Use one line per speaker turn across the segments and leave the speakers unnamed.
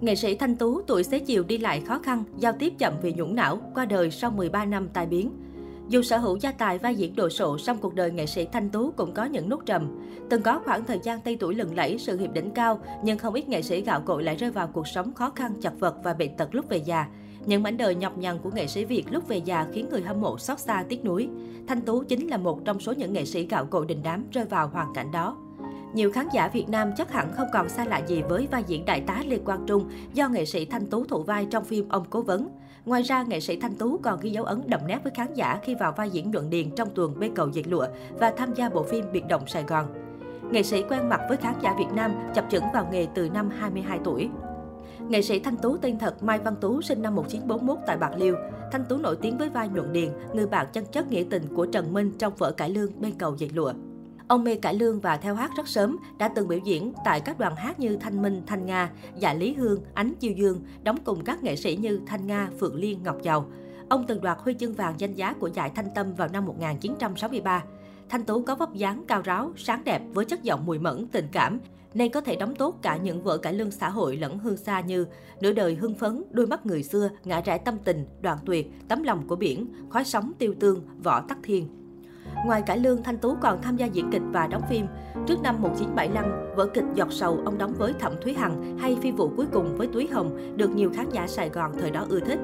Nghệ sĩ Thanh Tú tuổi xế chiều đi lại khó khăn, giao tiếp chậm vì nhũng não, qua đời sau 13 năm tai biến. Dù sở hữu gia tài vai diễn đồ sộ, song cuộc đời nghệ sĩ Thanh Tú cũng có những nút trầm. Từng có khoảng thời gian tây tuổi lừng lẫy, sự nghiệp đỉnh cao, nhưng không ít nghệ sĩ gạo cội lại rơi vào cuộc sống khó khăn, chật vật và bệnh tật lúc về già. Những mảnh đời nhọc nhằn của nghệ sĩ Việt lúc về già khiến người hâm mộ xót xa tiếc nuối. Thanh Tú chính là một trong số những nghệ sĩ gạo cội đình đám rơi vào hoàn cảnh đó. Nhiều khán giả Việt Nam chắc hẳn không còn xa lạ gì với vai diễn đại tá Lê Quang Trung do nghệ sĩ Thanh Tú thủ vai trong phim Ông Cố Vấn. Ngoài ra, nghệ sĩ Thanh Tú còn ghi dấu ấn đậm nét với khán giả khi vào vai diễn nhuận điền trong tuần bê cầu dệt lụa và tham gia bộ phim Biệt động Sài Gòn. Nghệ sĩ quen mặt với khán giả Việt Nam, chập chững vào nghề từ năm 22 tuổi. Nghệ sĩ Thanh Tú tên thật Mai Văn Tú sinh năm 1941 tại Bạc Liêu. Thanh Tú nổi tiếng với vai nhuận điền, người bạn chân chất nghĩa tình của Trần Minh trong vở cải lương bên cầu dệt lụa. Ông mê cải lương và theo hát rất sớm, đã từng biểu diễn tại các đoàn hát như Thanh Minh, Thanh Nga, Dạ Lý Hương, Ánh Chiêu Dương, đóng cùng các nghệ sĩ như Thanh Nga, Phượng Liên, Ngọc Giàu. Ông từng đoạt huy chương vàng danh giá của giải Thanh Tâm vào năm 1963. Thanh Tú có vóc dáng cao ráo, sáng đẹp với chất giọng mùi mẫn, tình cảm, nên có thể đóng tốt cả những vở cải lương xã hội lẫn hương xa như Nửa đời hưng phấn, Đôi mắt người xưa, Ngã rẽ tâm tình, Đoạn tuyệt, Tấm lòng của biển, Khói sóng tiêu tương, Võ tắc thiên. Ngoài cải lương, Thanh Tú còn tham gia diễn kịch và đóng phim. Trước năm 1975, vở kịch Giọt sầu ông đóng với Thẩm Thúy Hằng hay phi vụ cuối cùng với Túy Hồng được nhiều khán giả Sài Gòn thời đó ưa thích.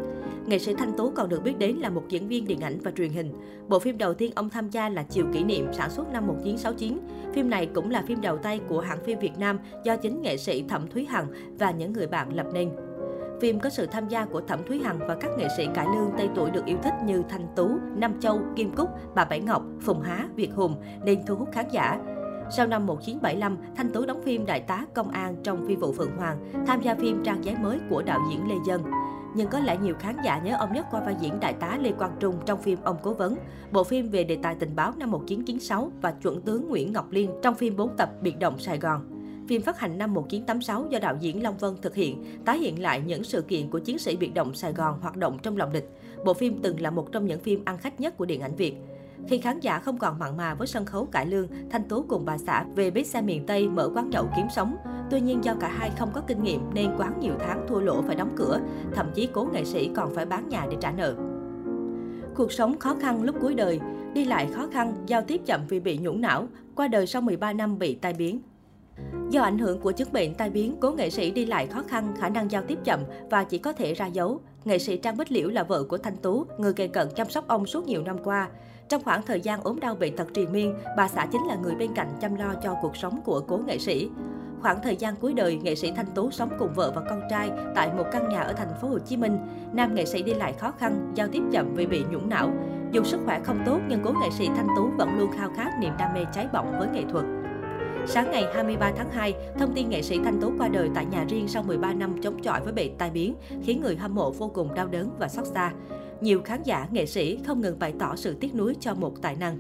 Nghệ sĩ Thanh Tú còn được biết đến là một diễn viên điện ảnh và truyền hình. Bộ phim đầu tiên ông tham gia là Chiều kỷ niệm sản xuất năm 1969. Phim này cũng là phim đầu tay của hãng phim Việt Nam do chính nghệ sĩ Thẩm Thúy Hằng và những người bạn lập nên. Phim có sự tham gia của Thẩm Thúy Hằng và các nghệ sĩ cải lương Tây tuổi được yêu thích như Thanh Tú, Nam Châu, Kim Cúc, Bà Bảy Ngọc, Phùng Há, Việt Hùng nên thu hút khán giả. Sau năm 1975, Thanh Tú đóng phim Đại tá Công an trong phi vụ Phượng Hoàng, tham gia phim Trang giấy mới của đạo diễn Lê Dân. Nhưng có lẽ nhiều khán giả nhớ ông nhất qua vai diễn đại tá Lê Quang Trung trong phim Ông Cố Vấn, bộ phim về đề tài tình báo năm 1996 và chuẩn tướng Nguyễn Ngọc Liên trong phim 4 tập Biệt động Sài Gòn. Phim phát hành năm 1986 do đạo diễn Long Vân thực hiện, tái hiện lại những sự kiện của chiến sĩ biệt động Sài Gòn hoạt động trong lòng địch. Bộ phim từng là một trong những phim ăn khách nhất của điện ảnh Việt. Khi khán giả không còn mặn mà với sân khấu cải lương, Thanh Tú cùng bà xã về bến xe miền Tây mở quán nhậu kiếm sống. Tuy nhiên do cả hai không có kinh nghiệm nên quán nhiều tháng thua lỗ phải đóng cửa, thậm chí cố nghệ sĩ còn phải bán nhà để trả nợ. Cuộc sống khó khăn lúc cuối đời, đi lại khó khăn, giao tiếp chậm vì bị nhũng não, qua đời sau 13 năm bị tai biến. Do ảnh hưởng của chứng bệnh tai biến, cố nghệ sĩ đi lại khó khăn, khả năng giao tiếp chậm và chỉ có thể ra dấu. Nghệ sĩ Trang Bích Liễu là vợ của Thanh Tú, người kề cận chăm sóc ông suốt nhiều năm qua. Trong khoảng thời gian ốm đau bệnh tật triền miên, bà xã chính là người bên cạnh chăm lo cho cuộc sống của cố nghệ sĩ. Khoảng thời gian cuối đời, nghệ sĩ Thanh Tú sống cùng vợ và con trai tại một căn nhà ở thành phố Hồ Chí Minh. Nam nghệ sĩ đi lại khó khăn, giao tiếp chậm vì bị nhũng não. Dù sức khỏe không tốt nhưng cố nghệ sĩ Thanh Tú vẫn luôn khao khát niềm đam mê cháy bỏng với nghệ thuật. Sáng ngày 23 tháng 2, thông tin nghệ sĩ Thanh Tú qua đời tại nhà riêng sau 13 năm chống chọi với bệnh tai biến, khiến người hâm mộ vô cùng đau đớn và xót xa. Nhiều khán giả, nghệ sĩ không ngừng bày tỏ sự tiếc nuối cho một tài năng.